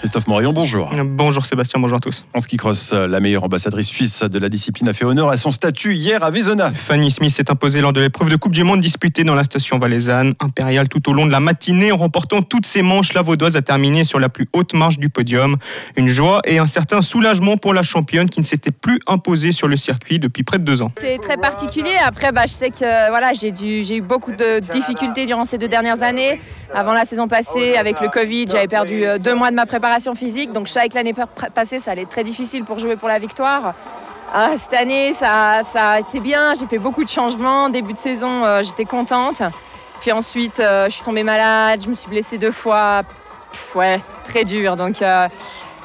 Christophe Morion, bonjour. Bonjour Sébastien, bonjour à tous. En ski cross, la meilleure ambassadrice suisse de la discipline a fait honneur à son statut hier à Vézona. Fanny Smith s'est imposée lors de l'épreuve de Coupe du Monde disputée dans la station valaisanne impériale tout au long de la matinée en remportant toutes ses manches. La Vaudoise a terminé sur la plus haute marche du podium. Une joie et un certain soulagement pour la championne qui ne s'était plus imposée sur le circuit depuis près de deux ans. C'est très particulier. Après, bah, je sais que voilà, j'ai eu beaucoup de difficultés durant ces deux dernières années. Avant la saison passée, avec le Covid, j'avais perdu euh, deux mois de ma préparation physique. Donc je savais que l'année passée, ça allait être très difficile pour jouer pour la victoire. Ah, cette année, ça, ça, a été bien. J'ai fait beaucoup de changements. Début de saison, euh, j'étais contente. Puis ensuite, euh, je suis tombée malade. Je me suis blessée deux fois. ouais, très dur. Donc,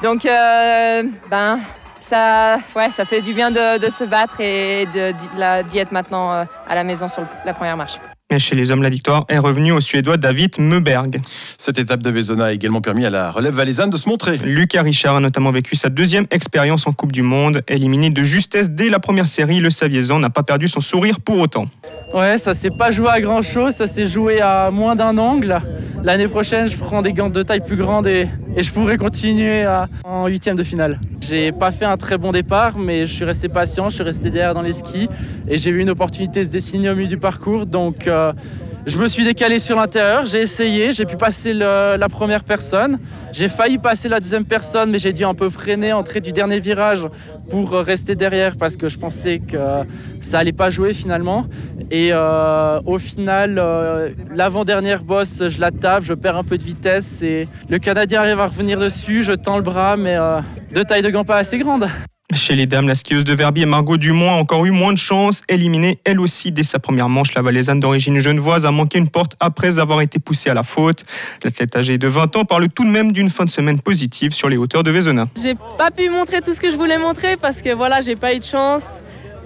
donc ben, ça, ouais, ça fait du bien de, se battre et d'y être maintenant à la maison sur la première marche. Et chez les hommes, la victoire est revenue au Suédois David Meuberg. Cette étape de Vezona a également permis à la relève valaisanne de se montrer. Lucas Richard a notamment vécu sa deuxième expérience en Coupe du Monde. Éliminé de justesse dès la première série, le Saviezan n'a pas perdu son sourire pour autant. Ouais, ça s'est pas joué à grand chose, ça s'est joué à moins d'un angle. L'année prochaine, je prends des gants de taille plus grande et, je pourrai continuer en huitième de finale. J'ai pas fait un très bon départ, mais je suis resté patient, je suis resté derrière dans les skis et j'ai eu une opportunité de se dessiner au milieu du parcours. Donc euh, je me suis décalé sur l'intérieur, j'ai essayé, j'ai pu passer la première personne. J'ai failli passer la deuxième personne, mais j'ai dû un peu freiner, entrer du dernier virage pour rester derrière parce que je pensais que ça allait pas jouer finalement. Et euh, au final, euh, l'avant-dernière bosse, je la tape, je perds un peu de vitesse et le Canadien arrive à revenir dessus. Je tends le bras, mais euh, de taille de gants pas assez grande. Chez les dames, la skieuse de Verbier, Margot Dumont, a encore eu moins de chance. Éliminée elle aussi dès sa première manche, la valaisanne d'origine genevoise a manqué une porte après avoir été poussée à la faute. L'athlète âgée de 20 ans parle tout de même d'une fin de semaine positive sur les hauteurs de Vézona. J'ai pas pu montrer tout ce que je voulais montrer parce que voilà, j'ai pas eu de chance.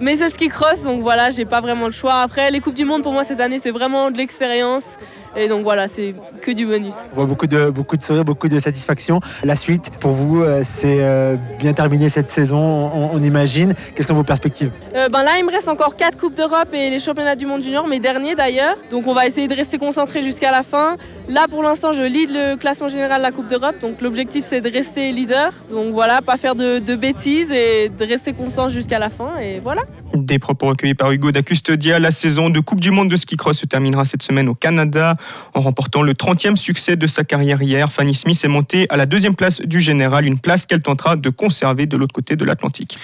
Mais c'est ce qui cross, donc voilà, j'ai pas vraiment le choix. Après, les Coupes du Monde, pour moi, cette année, c'est vraiment de l'expérience. Et donc voilà, c'est que du bonus. On voit beaucoup de, beaucoup de sourires, beaucoup de satisfaction. La suite, pour vous, euh, c'est euh, bien terminé cette saison, on, imagine. Quelles sont vos perspectives? Euh, ben Là, il me reste encore 4 Coupes d'Europe et les Championnats du Monde junior, mes derniers d'ailleurs. Donc on va essayer de rester concentré jusqu'à la fin. Là, pour l'instant, je lead le classement général de la Coupe d'Europe. Donc l'objectif, c'est de rester leader. Donc voilà, pas faire de, de bêtises et de rester constant jusqu'à la fin. Et voilà. Des propos recueillis par Hugo Dacustodia. La saison de Coupe du Monde de ski cross se terminera cette semaine au Canada. En remportant le 30e succès de sa carrière hier, Fanny Smith est montée à la deuxième place du général, une place qu'elle tentera de conserver de l'autre côté de l'Atlantique.